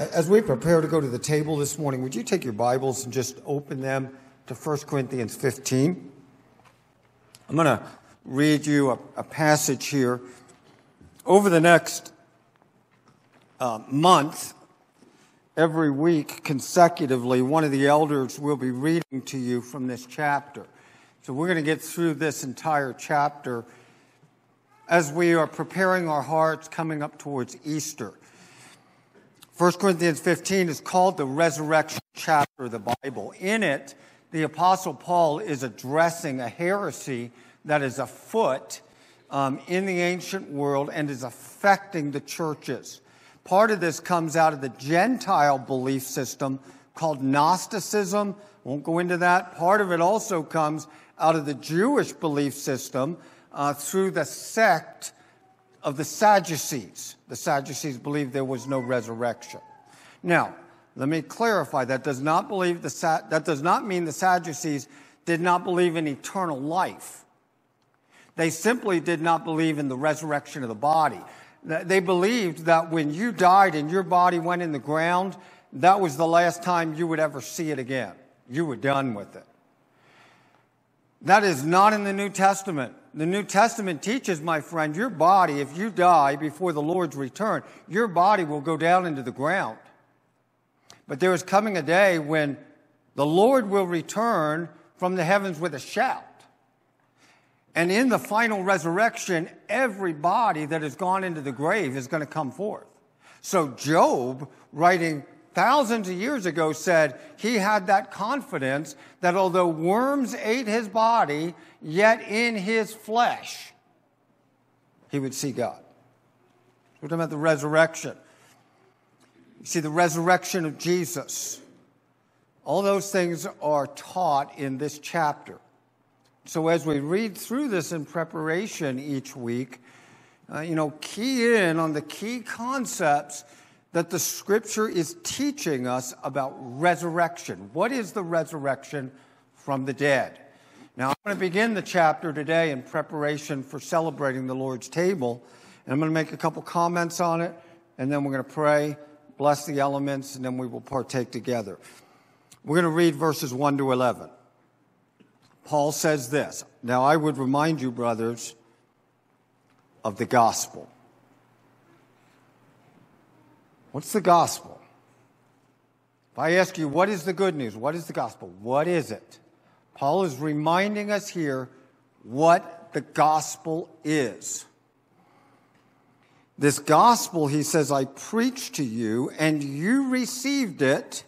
As we prepare to go to the table this morning, would you take your Bibles and just open them to 1 Corinthians 15? I'm going to read you a, a passage here. Over the next uh, month, every week consecutively, one of the elders will be reading to you from this chapter. So we're going to get through this entire chapter as we are preparing our hearts coming up towards Easter. 1 Corinthians 15 is called the resurrection chapter of the Bible. In it, the Apostle Paul is addressing a heresy that is afoot um, in the ancient world and is affecting the churches. Part of this comes out of the Gentile belief system called Gnosticism. Won't go into that. Part of it also comes out of the Jewish belief system uh, through the sect of the Sadducees. The Sadducees believed there was no resurrection. Now, let me clarify that does not believe the that does not mean the Sadducees did not believe in eternal life. They simply did not believe in the resurrection of the body. They believed that when you died and your body went in the ground, that was the last time you would ever see it again. You were done with it. That is not in the New Testament. The New Testament teaches, my friend, your body, if you die before the Lord's return, your body will go down into the ground. But there is coming a day when the Lord will return from the heavens with a shout. And in the final resurrection, every body that has gone into the grave is going to come forth. So Job, writing thousands of years ago, said he had that confidence that although worms ate his body, yet in his flesh he would see God. We're talking about the resurrection. You see, the resurrection of Jesus. All those things are taught in this chapter. So as we read through this in preparation each week, uh, you know, key in on the key concepts that the scripture is teaching us about resurrection. What is the resurrection from the dead? Now, I'm going to begin the chapter today in preparation for celebrating the Lord's table, and I'm going to make a couple comments on it, and then we're going to pray, bless the elements, and then we will partake together. We're going to read verses 1 to 11. Paul says this. Now, I would remind you, brothers, of the gospel. What's the gospel? If I ask you, what is the good news? What is the gospel? What is it? Paul is reminding us here what the gospel is. This gospel, he says, I preached to you and you received it.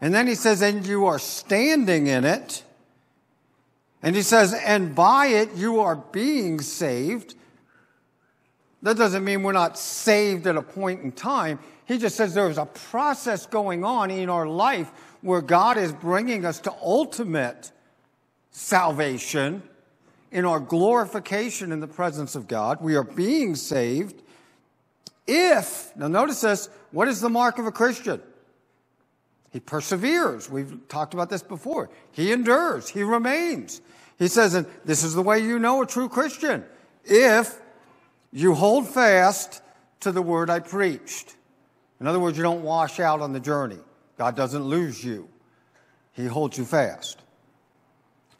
And then he says, and you are standing in it. And he says, and by it you are being saved. That doesn't mean we're not saved at a point in time. He just says there's a process going on in our life where God is bringing us to ultimate salvation in our glorification in the presence of God. We are being saved if, now notice this, what is the mark of a Christian? He perseveres. We've talked about this before. He endures. He remains. He says, and this is the way you know a true Christian. If you hold fast to the word I preached. In other words, you don't wash out on the journey. God doesn't lose you. He holds you fast.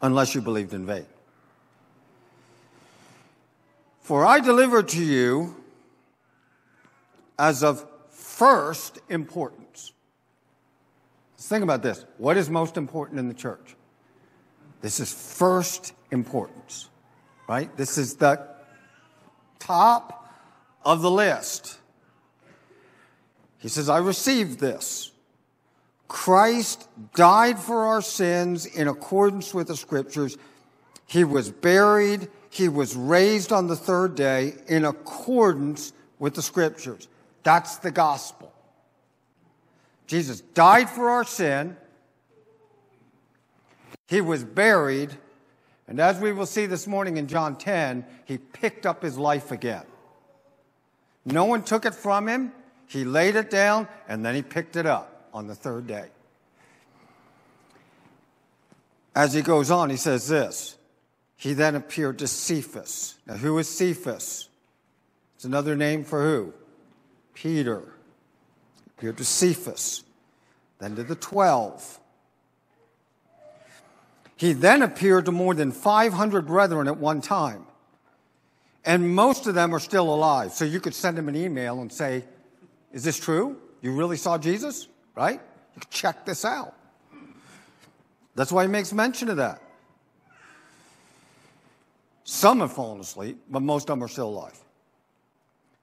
Unless you believed in vain. For I delivered to you as of first importance. Let's think about this. What is most important in the church? This is first importance, right? This is the top of the list. He says, I received this. Christ died for our sins in accordance with the scriptures. He was buried. He was raised on the third day in accordance with the scriptures. That's the gospel. Jesus died for our sin. He was buried and as we will see this morning in John 10, he picked up his life again. No one took it from him. He laid it down and then he picked it up on the third day. As he goes on, he says this. He then appeared to Cephas. Now, who is Cephas? It's another name for who? Peter. appeared to Cephas, then to the twelve. He then appeared to more than 500 brethren at one time. And most of them are still alive. So you could send them an email and say, Is this true? You really saw Jesus? Right? You could check this out. That's why he makes mention of that. Some have fallen asleep, but most of them are still alive.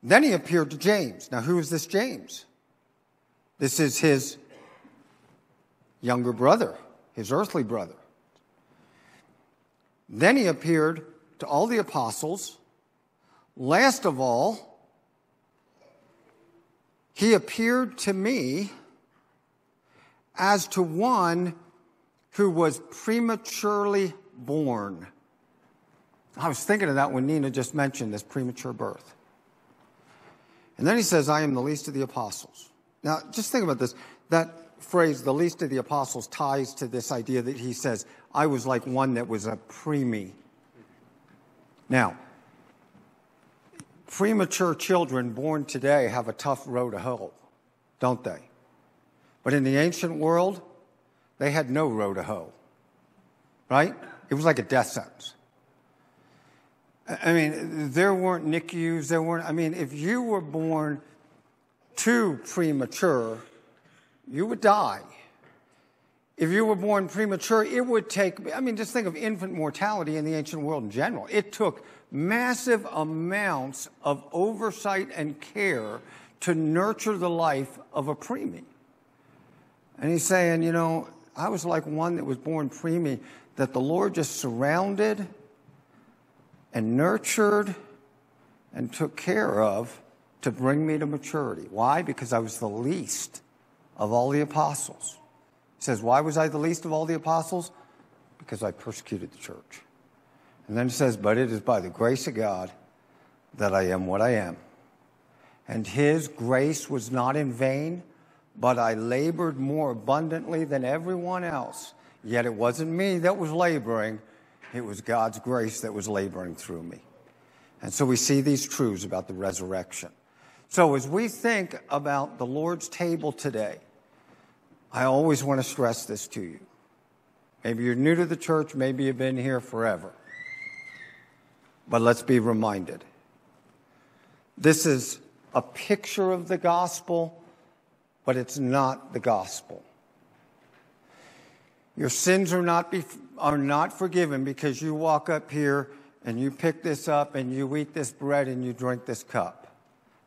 Then he appeared to James. Now, who is this James? This is his younger brother, his earthly brother. Then he appeared to all the apostles. Last of all, he appeared to me as to one who was prematurely born. I was thinking of that when Nina just mentioned this premature birth. And then he says, I am the least of the apostles. Now, just think about this. That phrase, the least of the apostles, ties to this idea that he says, I was like one that was a preemie. Now, premature children born today have a tough road to hoe, don't they? But in the ancient world, they had no road to hoe, right? It was like a death sentence. I mean, there weren't NICUs, there weren't, I mean, if you were born too premature, you would die. If you were born premature, it would take, I mean, just think of infant mortality in the ancient world in general. It took massive amounts of oversight and care to nurture the life of a preemie. And he's saying, you know, I was like one that was born preemie that the Lord just surrounded and nurtured and took care of to bring me to maturity. Why? Because I was the least of all the apostles. He says, Why was I the least of all the apostles? Because I persecuted the church. And then he says, But it is by the grace of God that I am what I am. And his grace was not in vain, but I labored more abundantly than everyone else. Yet it wasn't me that was laboring, it was God's grace that was laboring through me. And so we see these truths about the resurrection. So as we think about the Lord's table today, I always want to stress this to you. Maybe you're new to the church, maybe you've been here forever. But let's be reminded. This is a picture of the gospel, but it's not the gospel. Your sins are not, be, are not forgiven because you walk up here and you pick this up and you eat this bread and you drink this cup.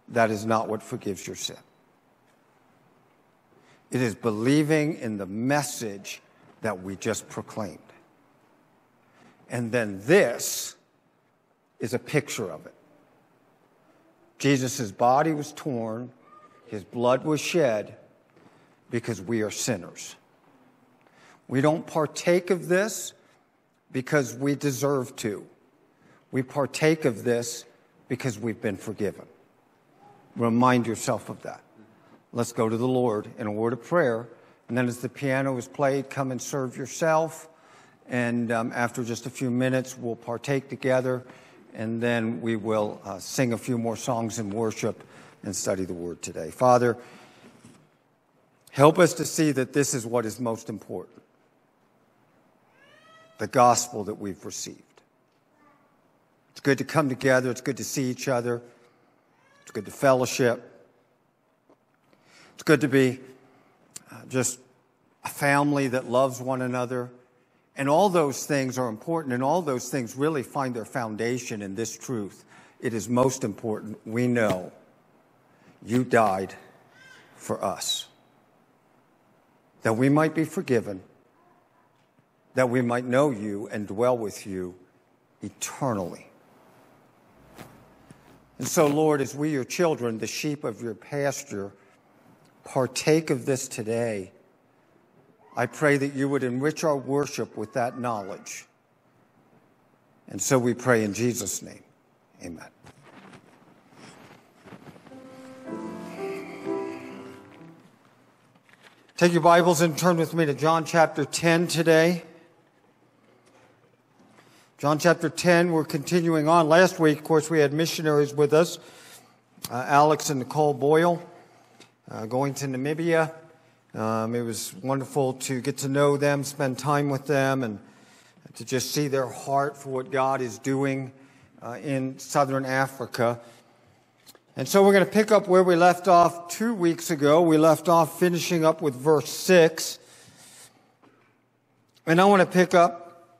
That is not what forgives your sin. It is believing in the message that we just proclaimed. And then this is a picture of it. Jesus' body was torn, his blood was shed because we are sinners. We don't partake of this because we deserve to. We partake of this because we've been forgiven. Remind yourself of that. Let's go to the Lord in a word of prayer. And then, as the piano is played, come and serve yourself. And um, after just a few minutes, we'll partake together. And then we will uh, sing a few more songs in worship and study the word today. Father, help us to see that this is what is most important the gospel that we've received. It's good to come together, it's good to see each other, it's good to fellowship. It's good to be uh, just a family that loves one another. And all those things are important, and all those things really find their foundation in this truth. It is most important. We know you died for us, that we might be forgiven, that we might know you and dwell with you eternally. And so, Lord, as we, your children, the sheep of your pasture, partake of this today, I pray that you would enrich our worship with that knowledge. And so we pray in Jesus' name. Amen. Take your Bibles and turn with me to John chapter 10 today. John chapter 10, we're continuing on. Last week, of course, we had missionaries with us, uh, Alex and Nicole Boyle. Uh, going to Namibia. Um, it was wonderful to get to know them, spend time with them, and to just see their heart for what God is doing uh, in southern Africa. And so we're going to pick up where we left off two weeks ago. We left off finishing up with verse 6. And I want to pick up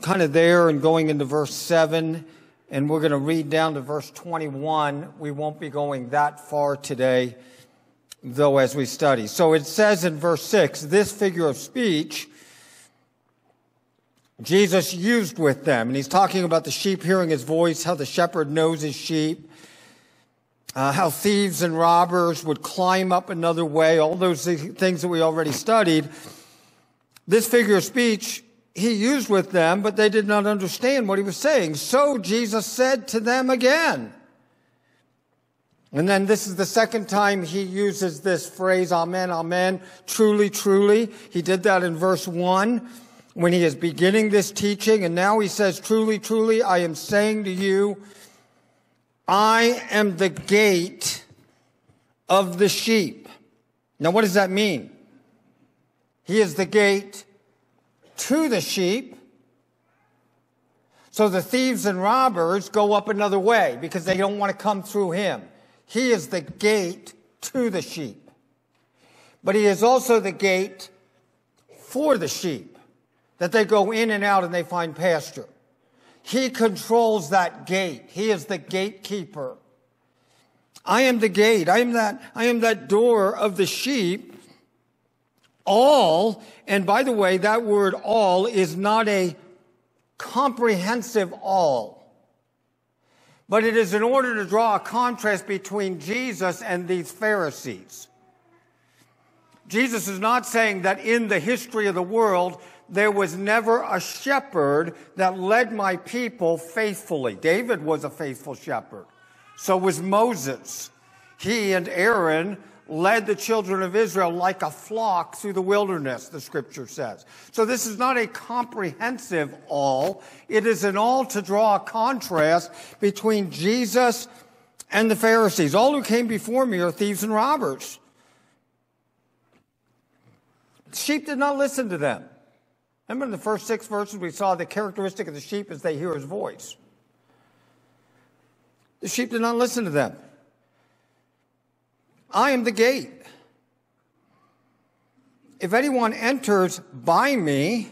kind of there and going into verse 7. And we're going to read down to verse 21. We won't be going that far today, though, as we study. So it says in verse 6 this figure of speech Jesus used with them. And he's talking about the sheep hearing his voice, how the shepherd knows his sheep, uh, how thieves and robbers would climb up another way, all those things that we already studied. This figure of speech he used with them, but they did not understand what he was saying. So Jesus said to them again. And then this is the second time he uses this phrase, Amen, Amen, truly, truly. He did that in verse 1 when he is beginning this teaching. And now he says, Truly, truly, I am saying to you, I am the gate of the sheep. Now, what does that mean? He is the gate to the sheep. So the thieves and robbers go up another way because they don't want to come through him. He is the gate to the sheep. But he is also the gate for the sheep that they go in and out and they find pasture. He controls that gate. He is the gatekeeper. I am the gate. I am that, I am that door of the sheep. All, and by the way, that word all is not a comprehensive all, but it is in order to draw a contrast between Jesus and these Pharisees. Jesus is not saying that in the history of the world, there was never a shepherd that led my people faithfully. David was a faithful shepherd. So was Moses. He and Aaron led the children of Israel like a flock through the wilderness, the scripture says. So this is not a comprehensive all. It is an all to draw a contrast between Jesus and the Pharisees. All who came before me are thieves and robbers. Sheep did not listen to them. Remember in the first six verses, we saw the characteristic of the sheep is they hear his voice. The sheep did not listen to them. I am the gate. If anyone enters by me,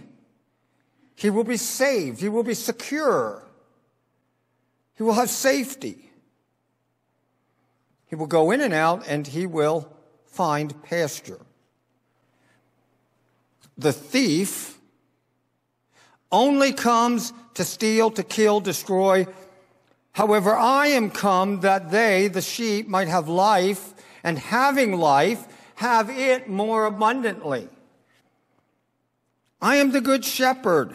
he will be saved. He will be secure. He will have safety. He will go in and out and he will find pasture. The thief only comes to steal, to kill, destroy. However, I am come that they, the sheep, might have life, and having life, have it more abundantly. I am the good shepherd.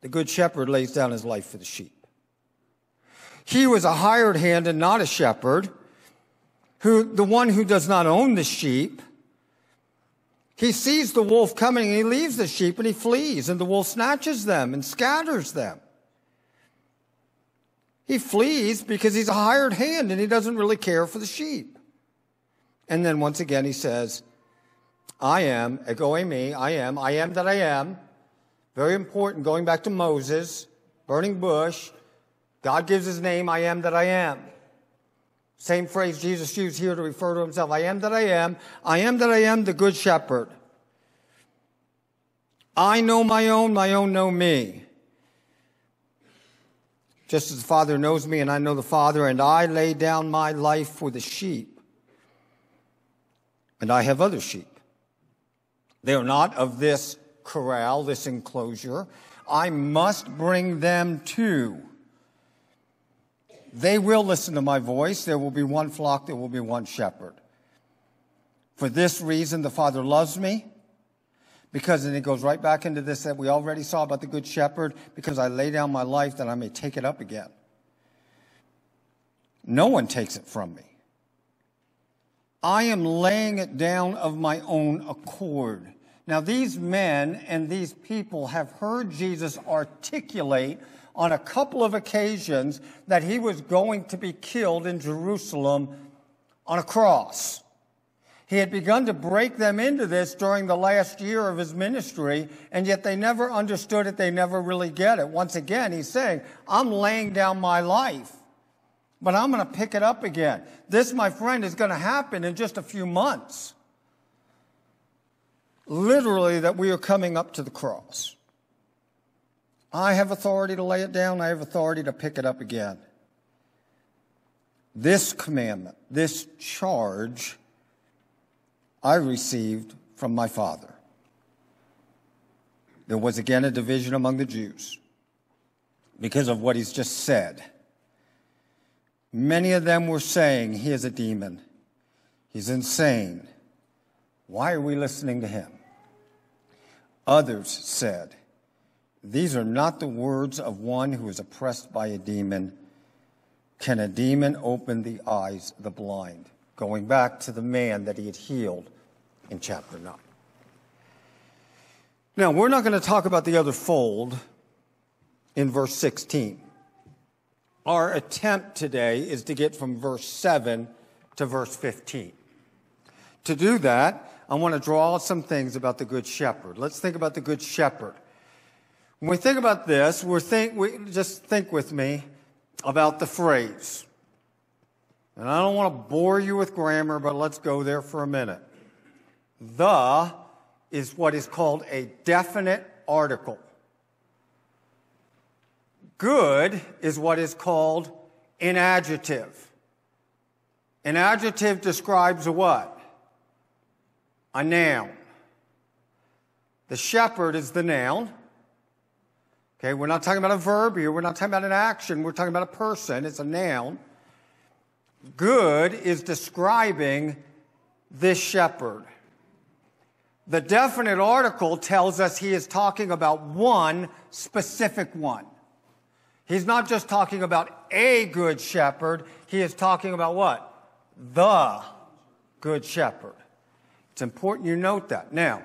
The good shepherd lays down his life for the sheep. He was a hired hand and not a shepherd, who, the one who does not own the sheep, he sees the wolf coming and he leaves the sheep and he flees, and the wolf snatches them and scatters them. He flees because he's a hired hand and he doesn't really care for the sheep. And then once again he says, I am, ego eimi, I am, I am that I am. Very important, going back to Moses, burning bush. God gives his name, I am that I am. Same phrase Jesus used here to refer to himself. I am that I am. I am that I am the good shepherd. I know my own, my own know me. Just as the Father knows me and I know the Father, and I lay down my life for the sheep. And I have other sheep. They are not of this corral, this enclosure. I must bring them too. They will listen to my voice. There will be one flock, there will be one shepherd. For this reason, the Father loves me. Because, and it goes right back into this that we already saw about the Good Shepherd, because I lay down my life that I may take it up again. No one takes it from me. I am laying it down of my own accord. Now, these men and these people have heard Jesus articulate on a couple of occasions that he was going to be killed in Jerusalem on a cross. He had begun to break them into this during the last year of his ministry, and yet they never understood it. They never really get it. Once again, he's saying, I'm laying down my life, but I'm going to pick it up again. This, my friend, is going to happen in just a few months. Literally, that we are coming up to the cross. I have authority to lay it down, I have authority to pick it up again. This commandment, this charge, I received from my Father. There was again a division among the Jews because of what he's just said. Many of them were saying, He is a demon. He's insane. Why are we listening to him? Others said, These are not the words of one who is oppressed by a demon. Can a demon open the eyes of the blind? Going back to the man that he had healed in chapter 9. Now, we're not going to talk about the other fold in verse 16. Our attempt today is to get from verse 7 to verse 15. To do that, I want to draw some things about the Good Shepherd. Let's think about the Good Shepherd. When we think about this, we're think, we, just think with me about the phrase. And I don't want to bore you with grammar, but let's go there for a minute. The is what is called a definite article. Good is what is called an adjective. An adjective describes a what? A noun. The shepherd is the noun. Okay, we're not talking about a verb here. We're not talking about an action. We're talking about a person. It's a noun. Good is describing this shepherd. The definite article tells us he is talking about one specific one. He's not just talking about a good shepherd, he is talking about what? The good shepherd. It's important you note that. Now,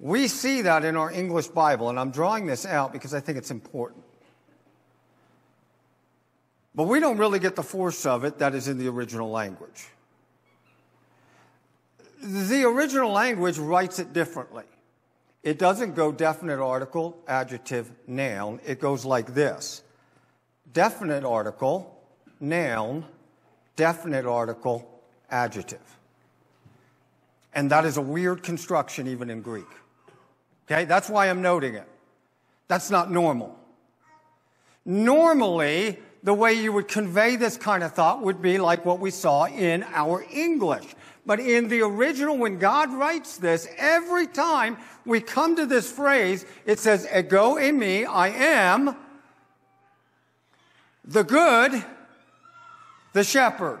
we see that in our English Bible, and I'm drawing this out because I think it's important. But we don't really get the force of it that is in the original language the original language writes it differently. It doesn't go definite article, adjective, noun. It goes like this definite article, noun, definite article, adjective. And that is a weird construction even in Greek. Okay, that's why I'm noting it. That's not normal. Normally, the way you would convey this kind of thought would be like what we saw in our English. But in the original, when God writes this, every time we come to this phrase, it says, ego eimi, I am the good, the shepherd.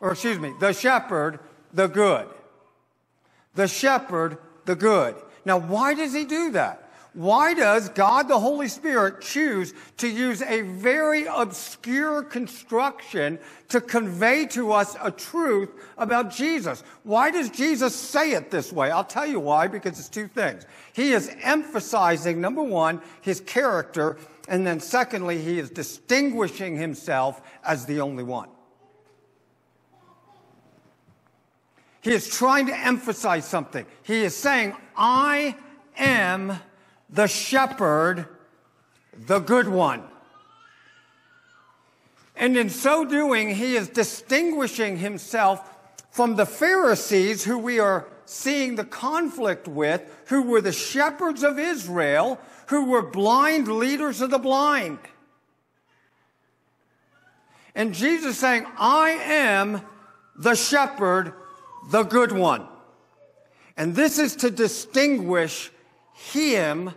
Or excuse me, the shepherd, the good. The shepherd, the good. Now, why does he do that? Why does God the Holy Spirit choose to use a very obscure construction to convey to us a truth about Jesus? Why does Jesus say it this way? I'll tell you why, because it's two things. He is emphasizing, number one, his character, and then secondly, he is distinguishing himself as the only one. He is trying to emphasize something. He is saying, I am the shepherd, the good one. And in so doing, he is distinguishing himself from the Pharisees who we are seeing the conflict with, who were the shepherds of Israel, who were blind leaders of the blind. And Jesus saying, I am the shepherd, the good one. And this is to distinguish him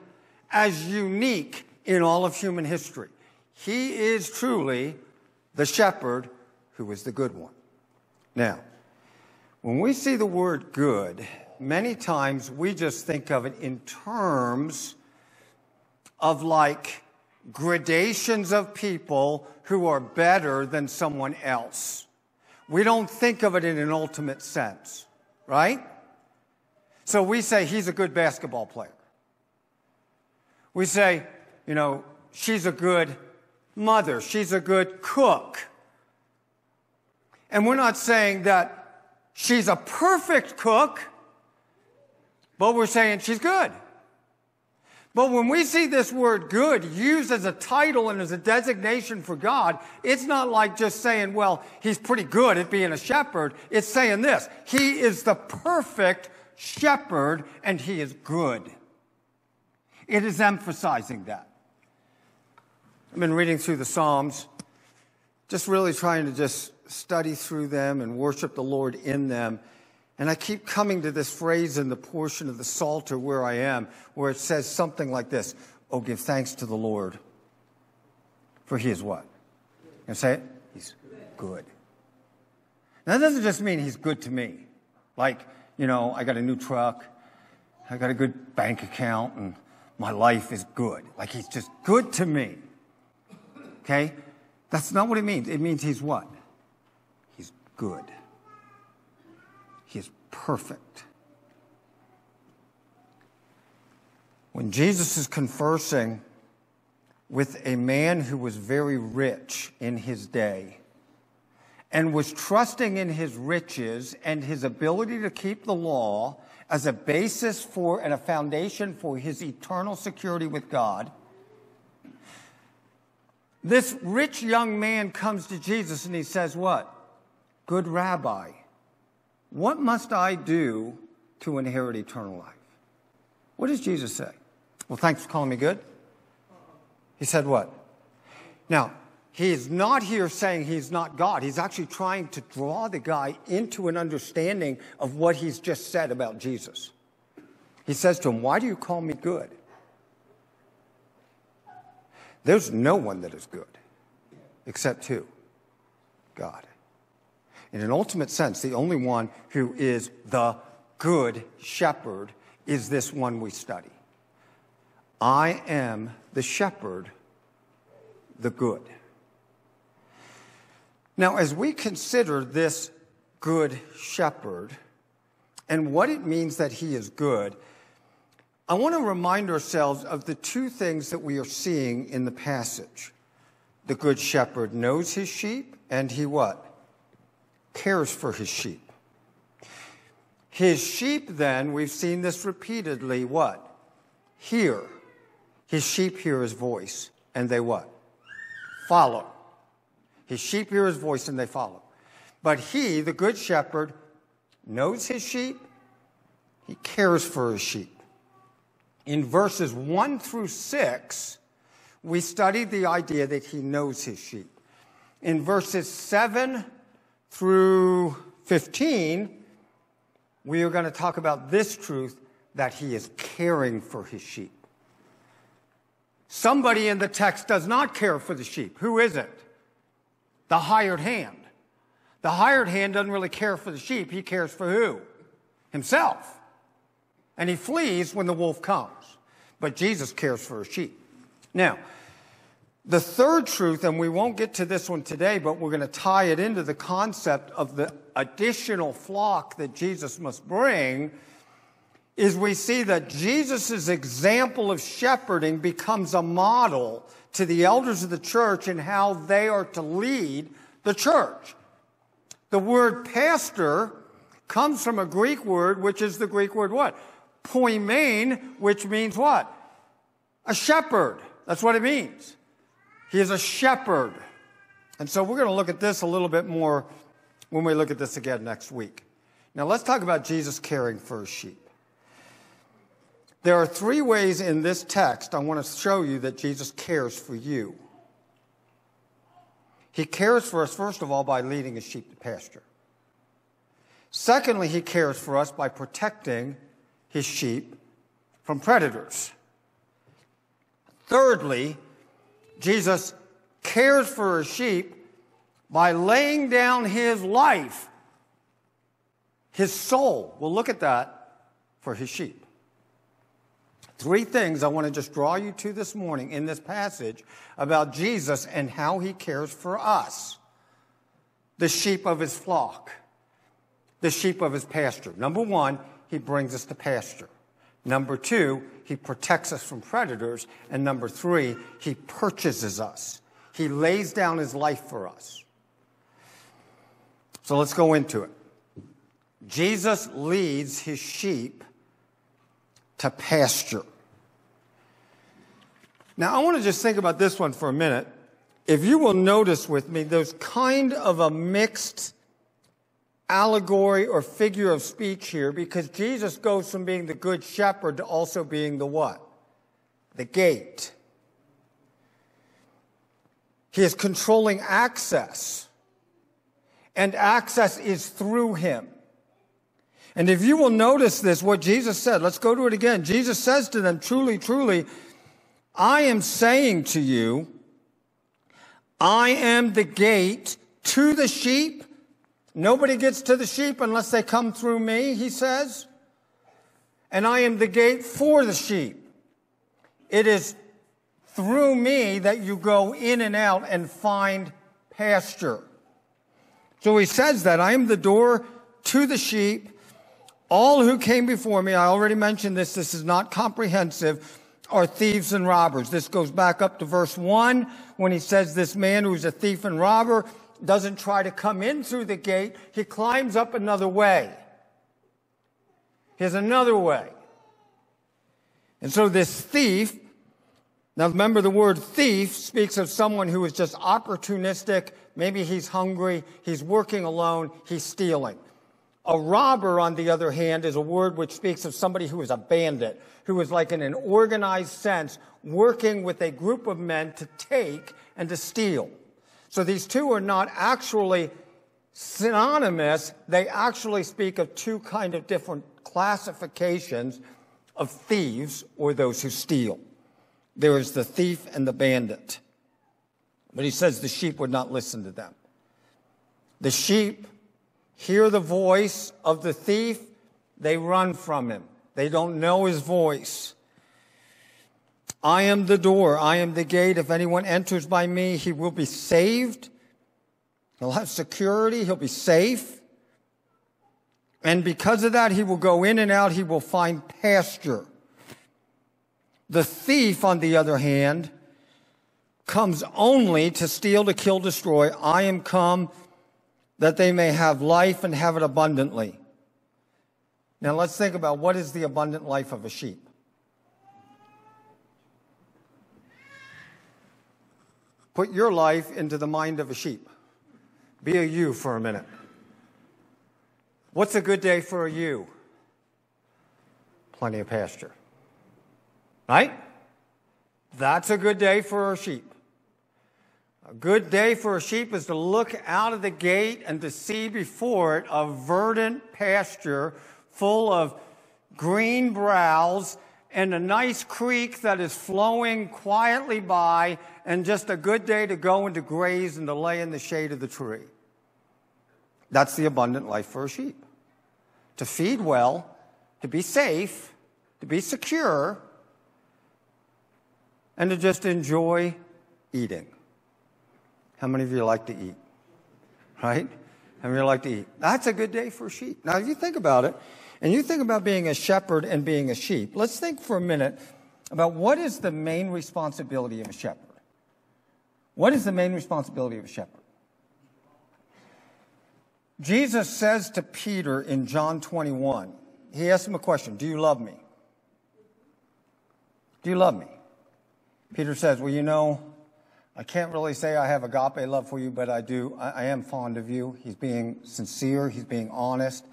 as unique in all of human history. He is truly the shepherd who is the good one. Now, when we see the word good, many times we just think of it in terms of like gradations of people who are better than someone else. We don't think of it in an ultimate sense, right? So we say he's a good basketball player. We say, you know, she's a good mother, she's a good cook. And we're not saying that she's a perfect cook, but we're saying she's good. But when we see this word good used as a title and as a designation for God, it's not like just saying, well, he's pretty good at being a shepherd. It's saying this. He is the perfect shepherd and he is good. It is emphasizing that. I've been reading through the Psalms, just really trying to just study through them and worship the Lord in them. And I keep coming to this phrase in the portion of the Psalter where I am, where it says something like this Oh, give thanks to the Lord, for he is what? You say it? He's good. Now, that doesn't just mean he's good to me. Like, you know, I got a new truck, I got a good bank account, and my life is good. Like, he's just good to me. Okay? That's not what it means. It means he's what? He's good. He is perfect. When Jesus is conversing with a man who was very rich in his day and was trusting in his riches and his ability to keep the law as a basis for and a foundation for his eternal security with God, this rich young man comes to Jesus and he says, What? Good rabbi, what must I do to inherit eternal life? What does Jesus say? Well, thanks for calling me good. He said what? Now, he is not here saying he's not God. He's actually trying to draw the guy into an understanding of what he's just said about Jesus. He says to him, Why do you call me good? There's no one that is good except who? God in an ultimate sense, the only one who is the good shepherd is this one we study. I am the shepherd, the good. Now, as we consider this good shepherd and what it means that he is good, I want to remind ourselves of the two things that we are seeing in the passage. The good shepherd knows his sheep, and he what? cares for his sheep. His sheep, then, we've seen this repeatedly, what? Hear. His sheep hear his voice, and they what? Follow. His sheep hear his voice, and they follow. But he, the good shepherd, knows his sheep, he cares for his sheep. In verses 1 through 6, we studied the idea that he knows his sheep. In verses 7 through 15, we are going to talk about this truth that he is caring for his sheep. Somebody in the text does not care for the sheep. Who is it? The hired hand. The hired hand doesn't really care for the sheep. He cares for who? Himself. And he flees when the wolf comes. But Jesus cares for his sheep. Now, the third truth, and we won't get to this one today, but we're going to tie it into the concept of the additional flock that Jesus must bring, is we see that Jesus' example of shepherding becomes a model to the elders of the church and how they are to lead the church. The word pastor comes from a Greek word, which is the Greek word what? Poimen, which means what? A shepherd. That's what it means. He is a shepherd. And so we're going to look at this a little bit more when we look at this again next week. Now let's talk about Jesus caring for his sheep. There are three ways in this text I want to show you that Jesus cares for you. He cares for us, first of all, by leading his sheep to pasture. Secondly, he cares for us by protecting his sheep from predators. Thirdly, Jesus cares for his sheep by laying down his life, his soul. We'll look at that for his sheep. Three things I want to just draw you to this morning in this passage about Jesus and how he cares for us, the sheep of his flock, the sheep of his pasture. Number one, he brings us to pasture. Number two, he protects us from predators. And number three, he purchases us. He lays down his life for us. So let's go into it. Jesus leads his sheep to pasture. Now, I want to just think about this one for a minute. If you will notice with me, there's kind of a mixed allegory or figure of speech here because Jesus goes from being the good shepherd to also being the what? The gate. He is controlling access. And access is through him. And if you will notice this, what Jesus said, let's go to it again. Jesus says to them, truly, truly, I am saying to you, I am the gate to the sheep. Nobody gets to the sheep unless they come through me, he says. And I am the gate for the sheep. It is through me that you go in and out and find pasture. So he says that I am the door to the sheep. All who came before me, I already mentioned this, this is not comprehensive, are thieves and robbers. This goes back up to verse one when he says this man who's a thief and robber doesn't try to come in through the gate. He climbs up another way. Here's another way. And so this thief now remember the word thief speaks of someone who is just opportunistic. Maybe he's hungry. He's working alone. He's stealing. A robber, on the other hand, is a word which speaks of somebody who is a bandit, who is like in an organized sense working with a group of men to take and to steal. So these two are not actually synonymous. They actually speak of two kind of different classifications of thieves or those who steal. There is the thief and the bandit. But he says the sheep would not listen to them. The sheep hear the voice of the thief, they run from him. They don't know his voice. I am the door. I am the gate. If anyone enters by me, he will be saved. He'll have security. He'll be safe. And because of that, he will go in and out. He will find pasture. The thief, on the other hand, comes only to steal, to kill, destroy. I am come that they may have life and have it abundantly. Now let's think about what is the abundant life of a sheep. Put your life into the mind of a sheep. Be a ewe for a minute. What's a good day for a ewe? Plenty of pasture. Right? That's a good day for a sheep. A good day for a sheep is to look out of the gate and to see before it a verdant pasture full of green browse and a nice creek that is flowing quietly by and just a good day to go and to graze and to lay in the shade of the tree. That's the abundant life for a sheep. To feed well, to be safe, to be secure, and to just enjoy eating. How many of you like to eat? Right? How many like to eat? That's a good day for sheep. Now, if you think about it, and you think about being a shepherd and being a sheep, let's think for a minute about what is the main responsibility of a shepherd. What is the main responsibility of a shepherd? Jesus says to Peter in John 21, he asks him a question Do you love me? Do you love me? Peter says, Well, you know, I can't really say I have agape love for you, but I do. I, I, am fond of you. He's being sincere, he's being honest.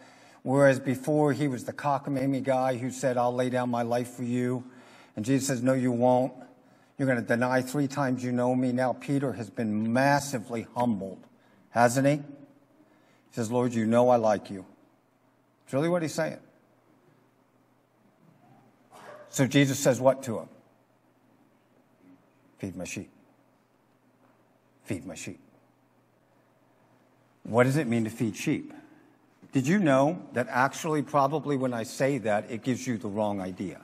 Whereas before he was the cockamamie guy who said, I'll lay down my life for you. And Jesus says, No, you won't. You're going to deny three times you know me. Now Peter has been massively humbled, hasn't he? He says, Lord, you know I like you. It's really what he's saying. So Jesus says what to him? Feed my sheep. Feed my sheep. What does it mean to feed sheep? Did you know that actually, probably when I say that, it gives you the wrong idea?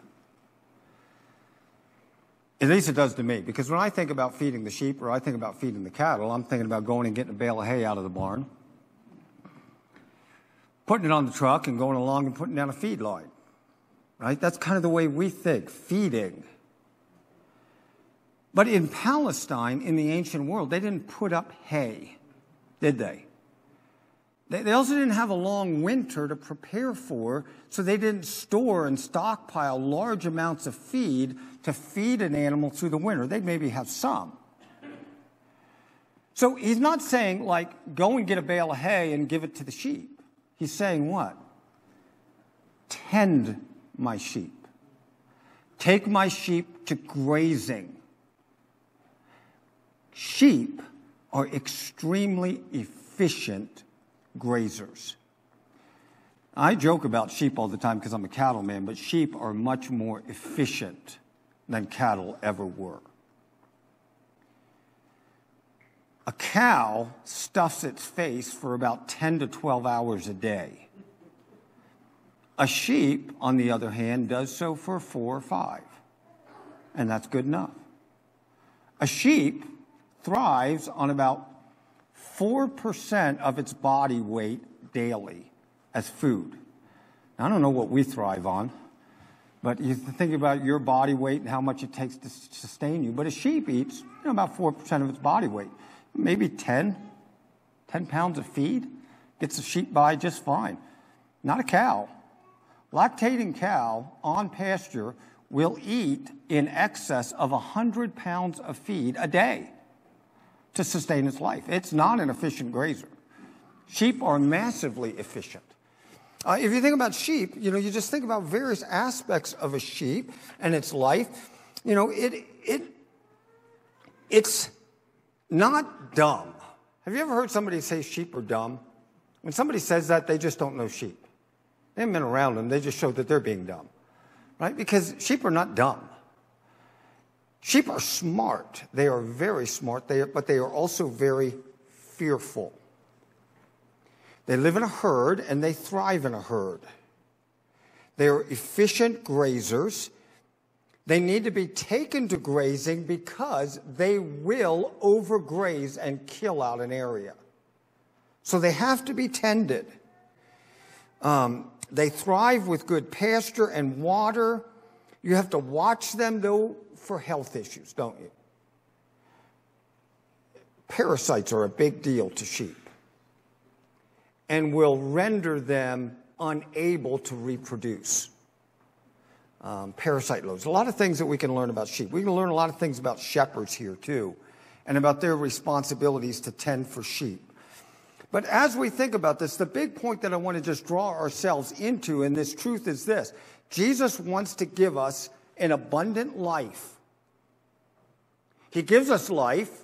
At least it does to me, because when I think about feeding the sheep or I think about feeding the cattle, I'm thinking about going and getting a bale of hay out of the barn, putting it on the truck, and going along and putting down a feed line. Right? That's kind of the way we think feeding. But in Palestine, in the ancient world, they didn't put up hay, did they? They, also didn't have a long winter to prepare for, so they didn't store and stockpile large amounts of feed to feed an animal through the winter. They'd maybe have some. So he's not saying, like, go and get a bale of hay and give it to the sheep. He's saying what? Tend my sheep. Take my sheep to grazing. Sheep are extremely efficient grazers. I joke about sheep all the time because I'm a cattleman, but sheep are much more efficient than cattle ever were. A cow stuffs its face for about 10 to 12 hours a day. A sheep, on the other hand, does so for four or five, and that's good enough. A sheep thrives on about 4% of its body weight daily as food. Now, I don't know what we thrive on, but you think about your body weight and how much it takes to sustain you. But a sheep eats you know, about 4% of its body weight maybe 10, 10 pounds of feed gets a sheep by just fine. Not a cow. Lactating cow on pasture will eat in excess of 100 pounds of feed a day to sustain its life. It's not an efficient grazer. Sheep are massively efficient. Uh, if you think about sheep, you know, you just think about various aspects of a sheep and its life. You know, it, it, it's not dumb. Have you ever heard somebody say sheep are dumb? When somebody says that, they just don't know sheep. They haven't been around them, they just show that they're being dumb. Right? Because sheep are not dumb. Sheep are smart. They are very smart, they are, but they are also very fearful. They live in a herd and they thrive in a herd. They are efficient grazers they need to be taken to grazing because they will overgraze and kill out an area. So they have to be tended. Um, they thrive with good pasture and water. You have to watch them, though, for health issues, don't you? Parasites are a big deal to sheep and will render them unable to reproduce um, parasite loads. A lot of things that we can learn about sheep. We can learn a lot of things about shepherds here too, and about their responsibilities to tend for sheep. But as we think about this, the big point that I want to just draw ourselves into, and this truth is this Jesus wants to give us an abundant life. He gives us life,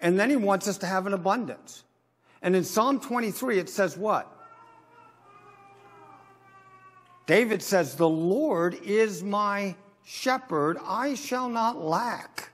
and then he wants us to have an abundance. And in Psalm 23, it says what? David says, The Lord is my shepherd, I shall not lack.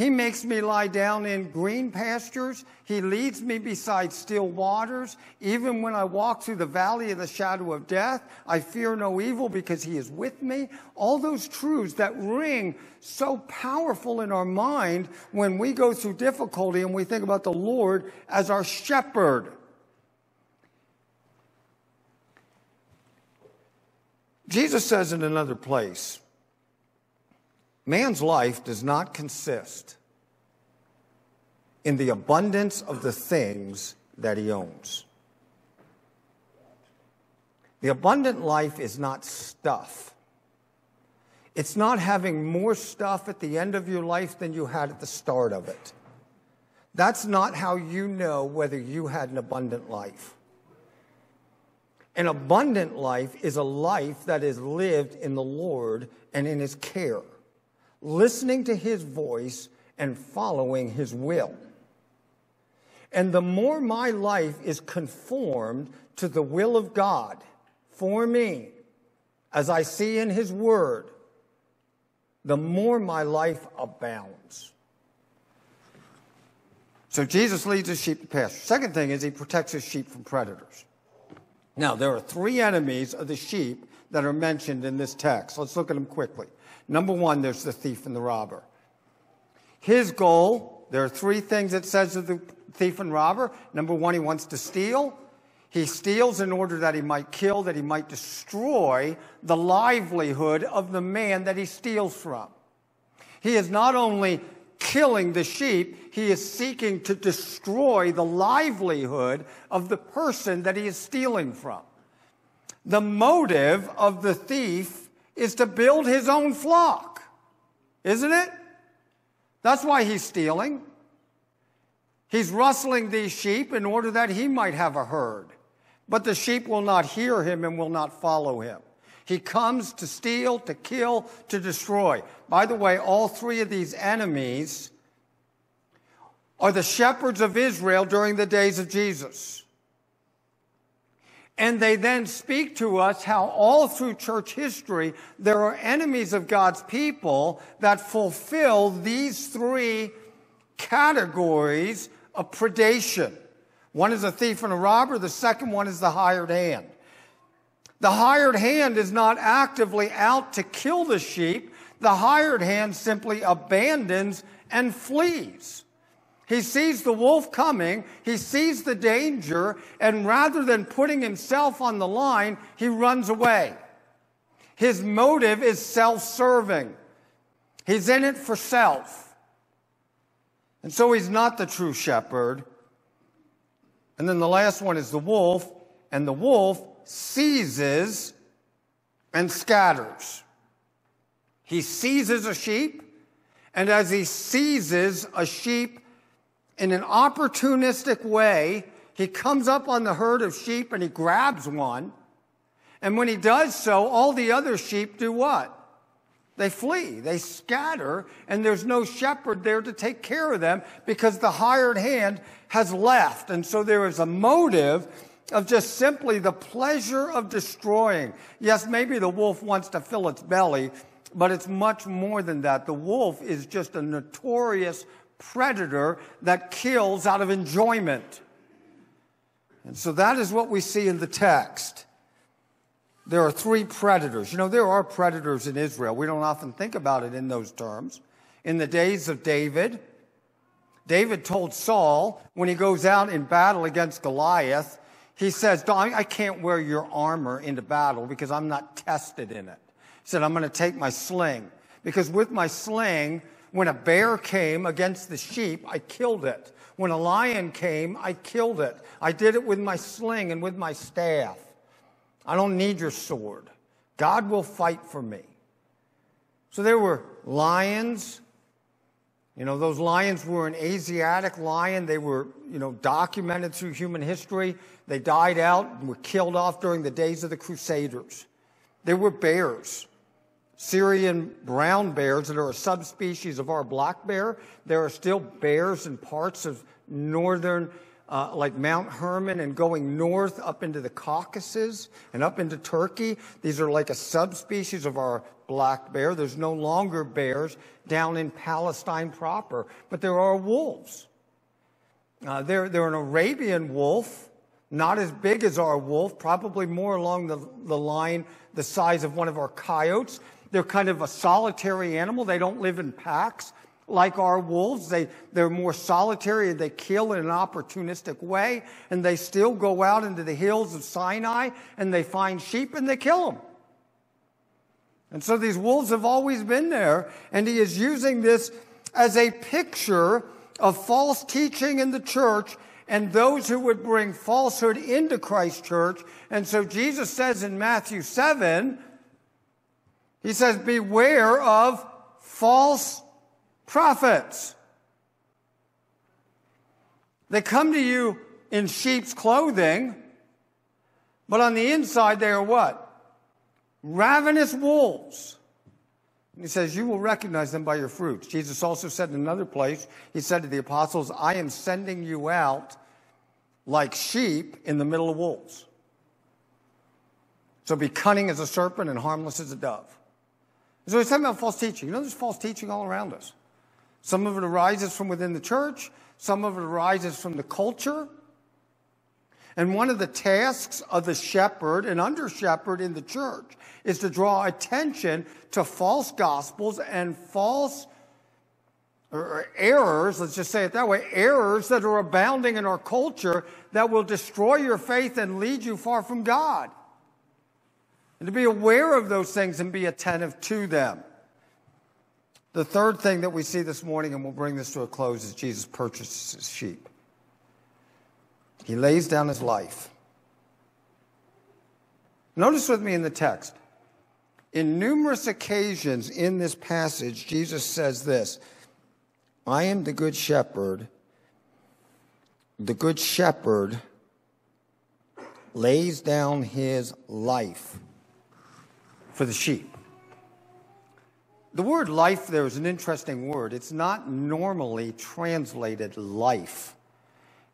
He makes me lie down in green pastures. He leads me beside still waters. Even when I walk through the valley of the shadow of death, I fear no evil because he is with me. All those truths that ring so powerful in our mind when we go through difficulty and we think about the Lord as our shepherd. Jesus says in another place, man's life does not consist in the abundance of the things that he owns. The abundant life is not stuff. It's not having more stuff at the end of your life than you had at the start of it. That's not how you know whether you had an abundant life. An abundant life is a life that is lived in the Lord and in His care, listening to His voice and following His will. And the more my life is conformed to the will of God for me, as I see in His Word, the more my life abounds. So Jesus leads his sheep to pasture. Second thing is he protects his sheep from predators. Now, there are three enemies of the sheep that are mentioned in this text. Let's look at them quickly. Number one, there's the thief and the robber. His goal, there are three things it says of the thief and robber. Number one, he wants to steal. He steals in order that he might kill, that he might destroy the livelihood of the man that he steals from. He is not only killing the sheep. He is seeking to destroy the livelihood of the person that he is stealing from. The motive of the thief is to build his own flock, isn't it? That's why he's stealing. He's rustling these sheep in order that he might have a herd. But the sheep will not hear him and will not follow him. He comes to steal, to kill, to destroy. By the way, all three of these enemies are the shepherds of Israel during the days of Jesus. And they then speak to us how all through church history, there are enemies of God's people that fulfill these three categories of predation. One is a thief and a robber. The second one is the hired hand. The hired hand is not actively out to kill the sheep. The hired hand simply abandons and flees. He sees the wolf coming, he sees the danger, and rather than putting himself on the line, he runs away. His motive is self serving. He's in it for self. And so he's not the true shepherd. And then the last one is the wolf, and the wolf seizes and scatters. He seizes a sheep, and as he seizes a sheep in an opportunistic way, he comes up on the herd of sheep and he grabs one. And when he does so, all the other sheep do what? They flee, they scatter, and there's no shepherd there to take care of them because the hired hand has left. And so there is a motive of just simply the pleasure of destroying. Yes, maybe the wolf wants to fill its belly, but it's much more than that. The wolf is just a notorious predator that kills out of enjoyment. And so that is what we see in the text. There are three predators. You know, there are predators in Israel. We don't often think about it in those terms. In the days of David, David told Saul when he goes out in battle against Goliath, he says, I can't wear your armor into battle because I'm not tested in it. He said, I'm going to take my sling because with my sling, when a bear came against the sheep, I killed it. When a lion came, I killed it. I did it with my sling and with my staff. I don't need your sword. God will fight for me. So there were lions, you know, those lions were an Asiatic lion. They were, you know, documented through human history. They died out and were killed off during the days of the Crusaders. There were bears. Syrian brown bears that are a subspecies of our black bear. There are still bears in parts of northern, uh, like Mount Hermon and going north up into the Caucasus and up into Turkey. These are like a subspecies of our black bear. There's no longer bears down in Palestine proper, but there are wolves. Uh, they're, they're an Arabian wolf, not as big as our wolf, probably more along the, the line, the size of one of our coyotes. They're kind of a solitary animal. They don't live in packs like our wolves. They, they're more solitary they kill in an opportunistic way. And they still go out into the hills of Sinai and they find sheep and they kill them. And so these wolves have always been there, and he is using this as a picture of false teaching in the church and those who would bring falsehood into Christ's church. And so Jesus says in Matthew 7, he says, Beware of false prophets. They come to you in sheep's clothing, but on the inside they are what? ravenous wolves. And he says, You will recognize them by your fruits. Jesus also said in another place, He said to the apostles, I am sending you out like sheep in the middle of wolves. So be cunning as a serpent and harmless as a dove. So he's talking about false teaching. You know, there's false teaching all around us. Some of it arises from within the church, some of it arises from the culture. And one of the tasks of the shepherd and under shepherd in the church is to draw attention to false gospels and false or errors, let's just say it that way, errors that are abounding in our culture that will destroy your faith and lead you far from God. And to be aware of those things and be attentive to them. The third thing that we see this morning, and we'll bring this to a close, is Jesus purchases his sheep. He lays down his life. Notice with me in the text. In numerous occasions in this passage, Jesus says this I am the good shepherd. The good shepherd lays down his life for the sheep. The word life there is an interesting word. It's not normally translated life.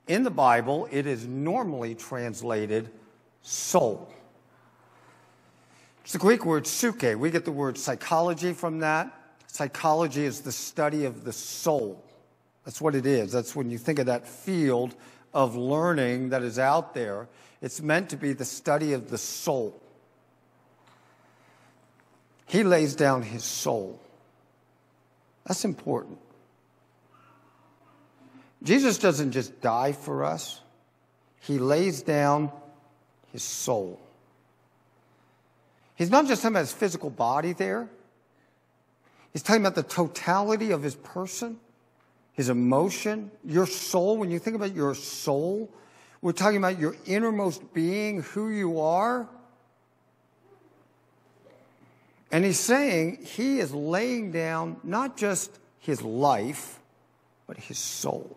In the Bible, it is normally translated soul. It's the Greek word psyche. We get the word psychology from that. Psychology is the study of the soul. That's what it is. That's when you think of that field of learning that is out there. It's meant to be the study of the soul. He lays down his soul. That's important. Jesus doesn't just die for us, he lays down his soul. He's not just talking about his physical body there. He's talking about the totality of his person, his emotion, your soul. When you think about your soul, we're talking about your innermost being, who you are. And he's saying he is laying down not just his life, but his soul.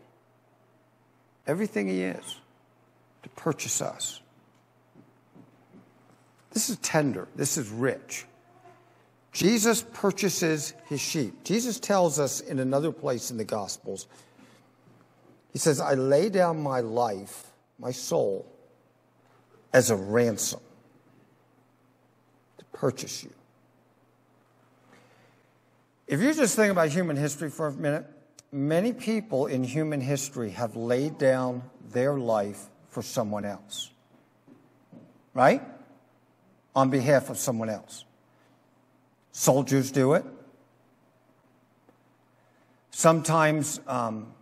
Everything he is to purchase us. This is tender. This is rich. Jesus purchases his sheep. Jesus tells us in another place in the Gospels, he says, I lay down my life, my soul, as a ransom to purchase you. If you just think about human history for a minute, many people in human history have laid down their life for someone else. Right? on behalf of someone else. Soldiers do it. Sometimes, um,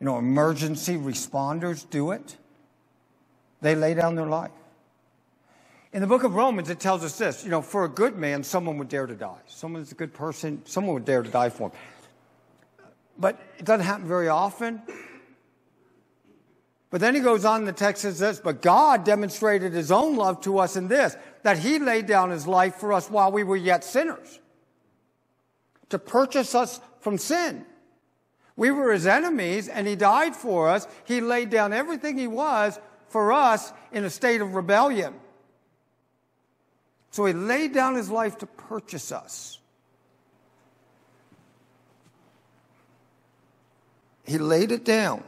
you know, emergency responders do it. They lay down their life. In the book of Romans, it tells us this you know, for a good man, someone would dare to die. Someone Someone's a good person, someone would dare to die for him. But it doesn't happen very often. But then he goes on, the text says this, but God demonstrated his own love to us in this, that he laid down his life for us while we were yet sinners, to purchase us from sin. We were his enemies and he died for us. He laid down everything he was for us in a state of rebellion. So he laid down his life to purchase us. He laid it down.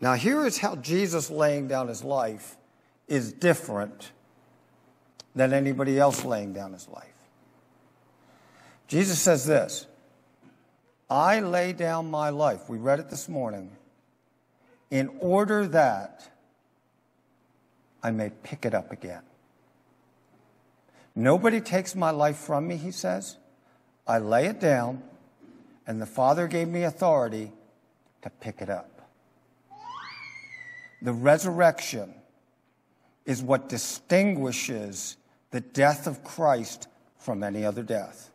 Now, here is how Jesus laying down his life is different than anybody else laying down his life. Jesus says this I lay down my life, we read it this morning, in order that I may pick it up again. Nobody takes my life from me, he says. I lay it down, and the Father gave me authority to pick it up. The resurrection is what distinguishes the death of Christ from any other death.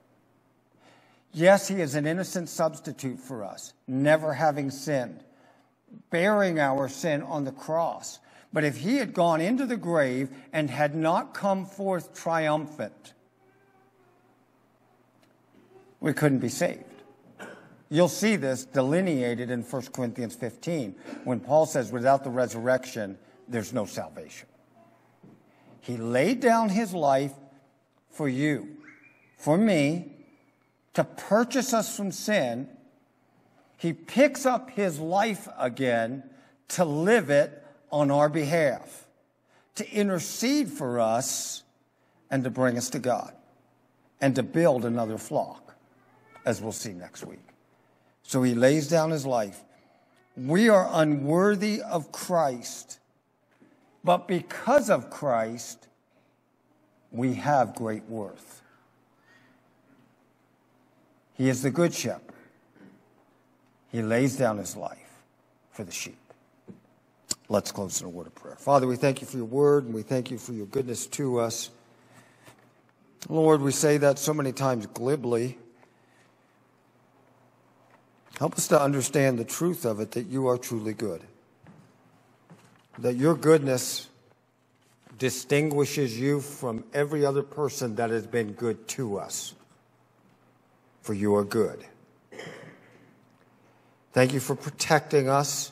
Yes, he is an innocent substitute for us, never having sinned, bearing our sin on the cross. But if he had gone into the grave and had not come forth triumphant, we couldn't be saved. You'll see this delineated in 1 Corinthians 15 when Paul says, without the resurrection, there's no salvation. He laid down his life for you, for me, to purchase us from sin. He picks up his life again to live it on our behalf, to intercede for us, and to bring us to God, and to build another flock, as we'll see next week. So he lays down his life. We are unworthy of Christ, but because of Christ, we have great worth. He is the good shepherd. He lays down his life for the sheep. Let's close in a word of prayer. Father, we thank you for your word and we thank you for your goodness to us. Lord, we say that so many times glibly Help us to understand the truth of it that you are truly good. That your goodness distinguishes you from every other person that has been good to us. For you are good. Thank you for protecting us,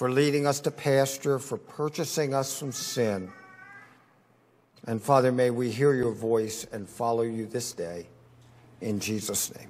for leading us to pasture, for purchasing us from sin. And Father, may we hear your voice and follow you this day. In Jesus' name.